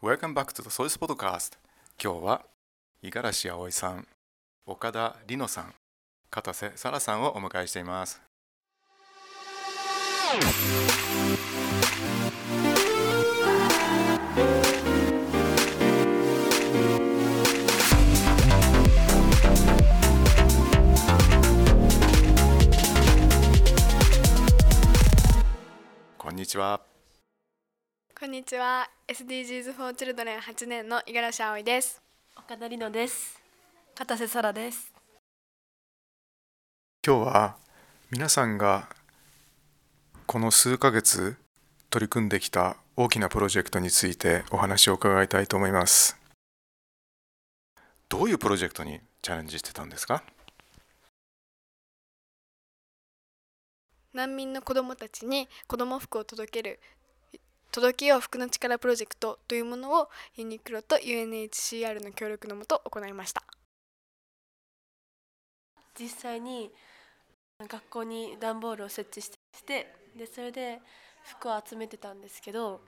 Welcome back to the Source Podcast 今日は五十嵐葵さん岡田里乃さん片瀬沙羅さんをお迎えしています。こんにちは。こんにちは SDGs for Children 8年の五十嵐葵です岡田里乃です。片瀬沙羅です。今日は皆さんがこの数ヶ月取り組んできた大きなプロジェクトについてお話を伺いたいと思いますどういうプロジェクトにチャレンジしてたんですか？難民の子どもたちに子ども服を届ける届けよう服の力プロジェクトというものをユニクロと UNHCR の協力のもと行いました。実際に学校に段ボールを設置してでそれで服を集めてたんですけど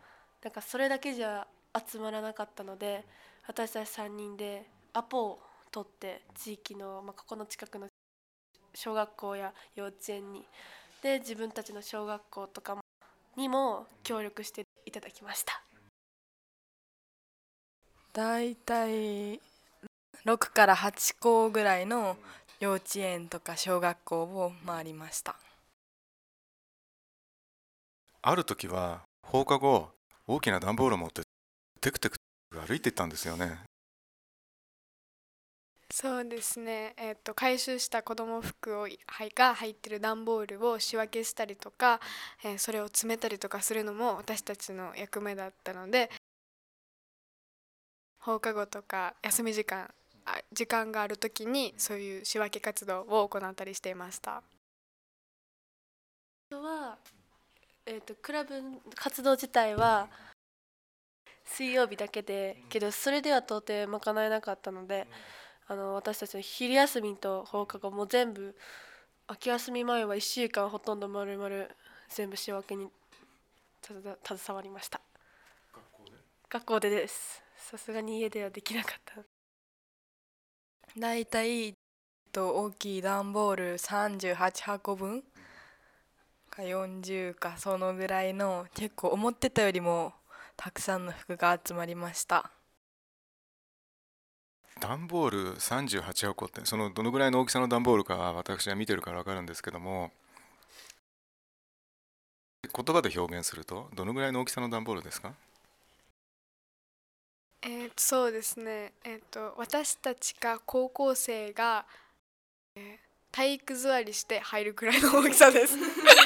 なんかそれだけじゃ集まらなかったので私たち3人でアポを取って地域の、まあ、ここの近くの小学校や幼稚園にで自分たちの小学校とかもにも協力していただきました。だいたい6から8校ぐらいの幼稚園とか小学校を回りました。ある時は放課後大きな段ボールを持ってテクテク歩いていったんですよねそうですね。えっ、と回収した子ども服をはいが入ってる段ボールを仕分けしたりとか、えーそれを詰めたりとかするのも私たちの役目だったので放課後とか休み時間あ時間がある時にそういう仕分け活動を行ったりしていました。あとは、えー、とクラブ活動自体は水曜日だけでけどそれでは到底賄えなかったのであの私たちの昼休みと放課後も全部秋休み前は1週間ほとんど丸々全部仕分けに携わりました。学校で？学校でです。さすがに家ではできなかった。だいたいと大きい段ボール38箱分か40かそのぐらいの結構思ってたよりもたくさんの服が集まりました。段ボール38箱ってそのどのぐらいの大きさの段ボールかは私は見てるから分かるんですけども言葉で表現するとどのぐらいの大きさの段ボールですか？えーそうですね、えー、と私たちが高校生が、えー体育座りして入るくらいの大きさです。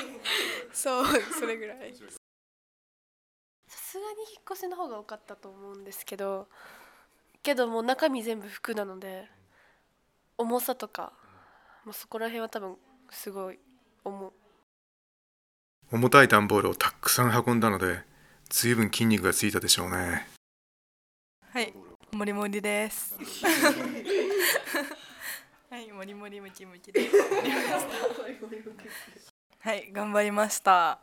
そうそれぐらい。さすがに引っ越しの方が多かったと思うんですけどけどもう中身全部服なので重さとか、まあ、そこら辺は多分すごい重重たい段ボールをたくさん運んだので随分筋肉がついたでしょうねはい、もりもりです。はい、もりもりムキムキです。はい、頑張りました。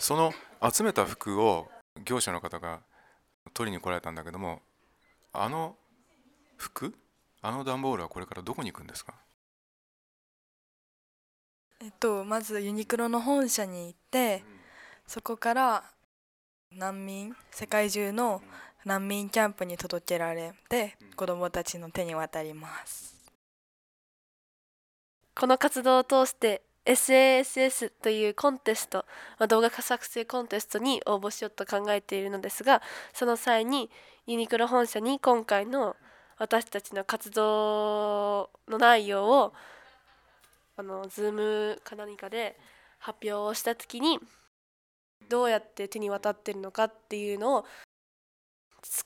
その集めた服を業者の方が取りに来られたんだけどもあの服あの段ボールはこれからどこに行くんですか？えっと、まずユニクロの本社に行って、そこから難民世界中の難民キャンプに届けられて子どもたちの手に渡ります。この活動を通して SASS というコンテスト、まあ、動画作成コンテストに応募しようと考えているのですがその際にユニクロ本社に今回の私たちの活動の内容をあの Zoom か何かで発表をした時にどうやって手に渡ってるのかっていうのを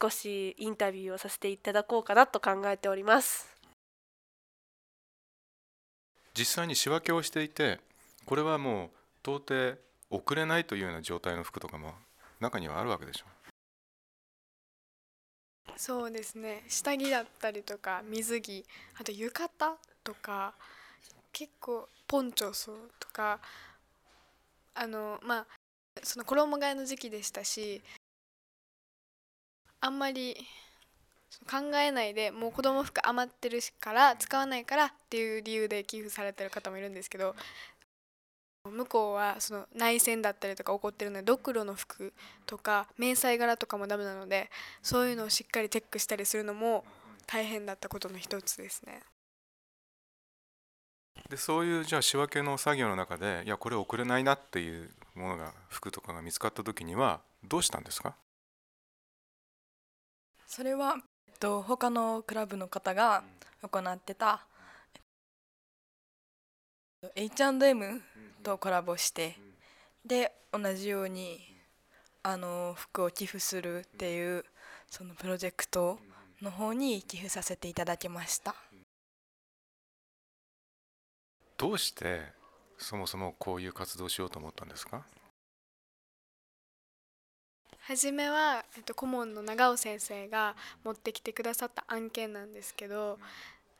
少しインタビューをさせていただこうかなと考えております。実際に仕分けをしていてこれはもう到底送れないというような状態の服とかも中にはあるわけでしょ。そうですね。下着だったりとか水着あと浴衣とか結構ポンチョスとかあのまあその衣替えの時期でしたしあんまり考えないでもう子供服余ってるから使わないからっていう理由で寄付されてる方もいるんですけど向こうはその内戦だったりとか起こってるのでドクロの服とか迷彩柄とかもダメなのでそういうのをしっかりチェックしたりするのも大変だったことの一つですね。でそういうじゃあ仕分けの作業の中でいやこれ送れないなっていうものが服とかが見つかった時にはどうしたんですか？それは、と、他のクラブの方が行ってた、H&M とコラボしてで同じようにあの服を寄付するっていうそのプロジェクトの方に寄付させていただきました。どうしてそもそもこういう活動をしようと思ったんですか？初めは、えっと、顧問の長尾先生が持ってきてくださった案件なんですけど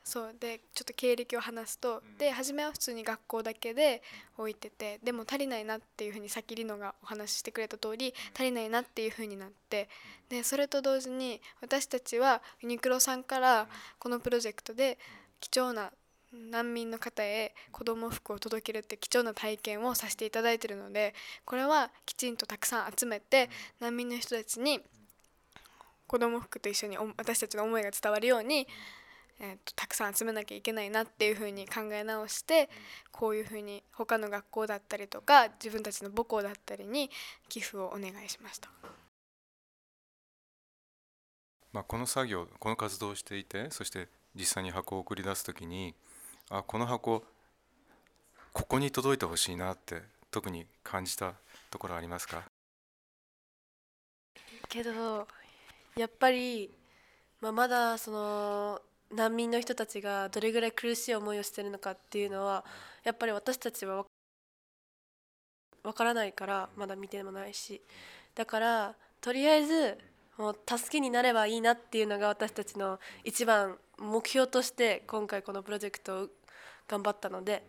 そうでちょっと経歴を話すとで初めは普通に学校だけで置いててでも足りないなっていうふうにさっきりのがお話ししてくれた通り足りないなっていうふうになってでそれと同時に私たちはユニクロさんからこのプロジェクトで貴重な難民の方へ子ども服を届けるって貴重な体験をさせていただいているのでこれはきちんとたくさん集めて難民の人たちに子ども服と一緒に私たちの思いが伝わるように、えー、とたくさん集めなきゃいけないなっていうふうに考え直してこういうふうに他の学校だったりとか自分たちの母校だったりに寄付をお願いしました。まあ、この作業この活動をしていてそして実際に箱を送り出す時にあこの箱ここに届いてほしいなって特に感じたところありますか？けどやっぱり、まあ、まだその難民の人たちがどれぐらい苦しい思いをしてるのかっていうのはやっぱり私たちはわからないからまだ見てもないし。だからとりあえずもう助けになればいいなっていうのが私たちの一番目標として今回このプロジェクトを頑張ったので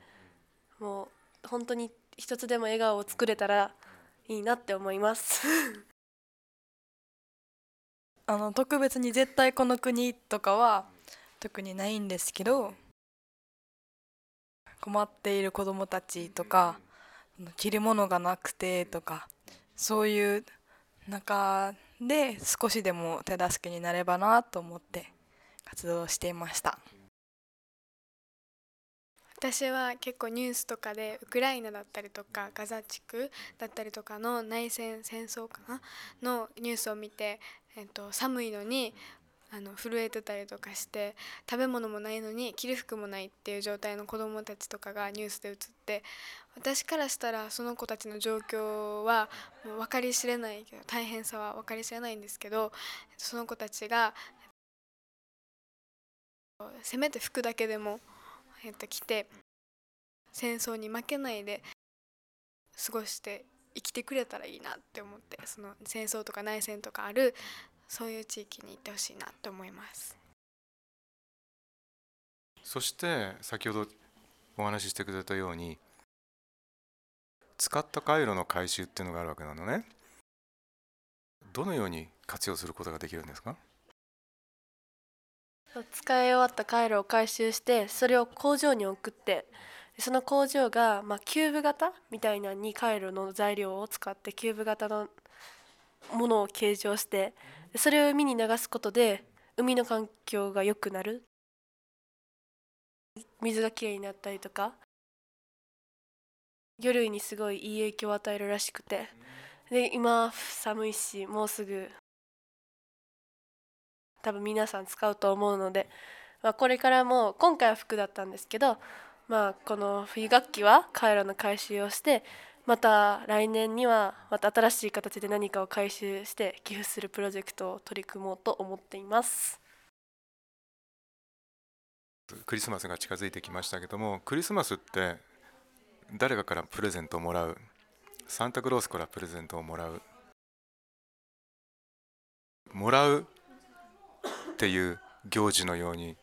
もう本当に一つでも笑顔を作れたらいいなって思います。あの特別に絶対この国とかは特にないんですけど困っている子どもたちとか着るものがなくてとかそういう中で少しでも手助けになればなと思って活動していました。私は結構ニュースとかでウクライナだったりとかガザ地区だったりとかの内戦戦争かな？のニュースを見て、えっと、寒いのにあの震えてたりとかして食べ物もないのに着る服もないっていう状態の子どもたちとかがニュースで映って私からしたらその子たちの状況はもう分かり知れないけど大変さは分かり知れないんですけどその子たちがせめて服だけでも、えっと、着て戦争に負けないで過ごして生きてくれたらいいなって思ってその戦争とか内戦とかあるそういう地域に行ってほしいなと思います。そして先ほどお話ししてくれたように使った回路の回収っていうのがあるわけなのね。どのように活用することができるんですか？使い終わったカイロを回収してそれを工場に送ってその工場が、まあ、キューブ型みたいなにカイロの材料を使ってキューブ型のものを形成してそれを海に流すことで海の環境が良くなる。水がきれいになったりとか魚類にすごいいい影響を与えるらしくて。で今寒いしもうすぐ多分皆さん使うと思うので、まあ、これからも今回は服だったんですけど、まあ、この冬学期は回路の回収をしてまた来年にはまた新しい形で何かを回収して寄付するプロジェクトを取り組もうと思っています。クリスマスが近づいてきましたけどもクリスマスって誰かからプレゼントをもらう？サンタクロースからプレゼントをもらう？もらうっていう行事のように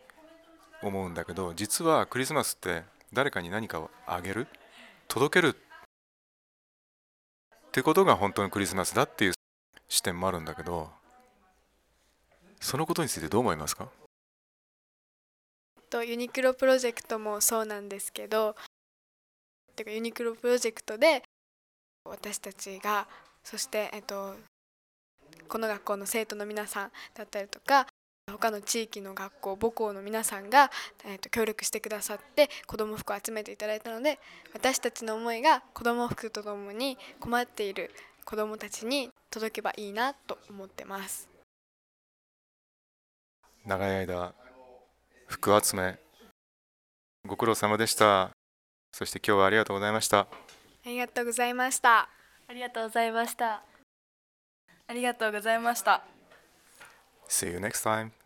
思うんだけど実はクリスマスって誰かに何かをあげる？届けるってことが本当にクリスマスだっていう視点もあるんだけどそのことについてどう思いますか？とユニクロプロジェクトもそうなんですけどてかユニクロプロジェクトで私たちがそして、えっと、この学校の生徒の皆さんだったりとか他の地域の学校母校の皆さんが、えっと、協力してくださって子ども服を集めていただいたので私たちの思いが子ども服とともに困っている子どもたちに届けばいいなと思ってます。長い間服集めご苦労様でした。そして今日はありがとうございました。ありがとうございました。ありがとうございました。ありがとうございました。See you next time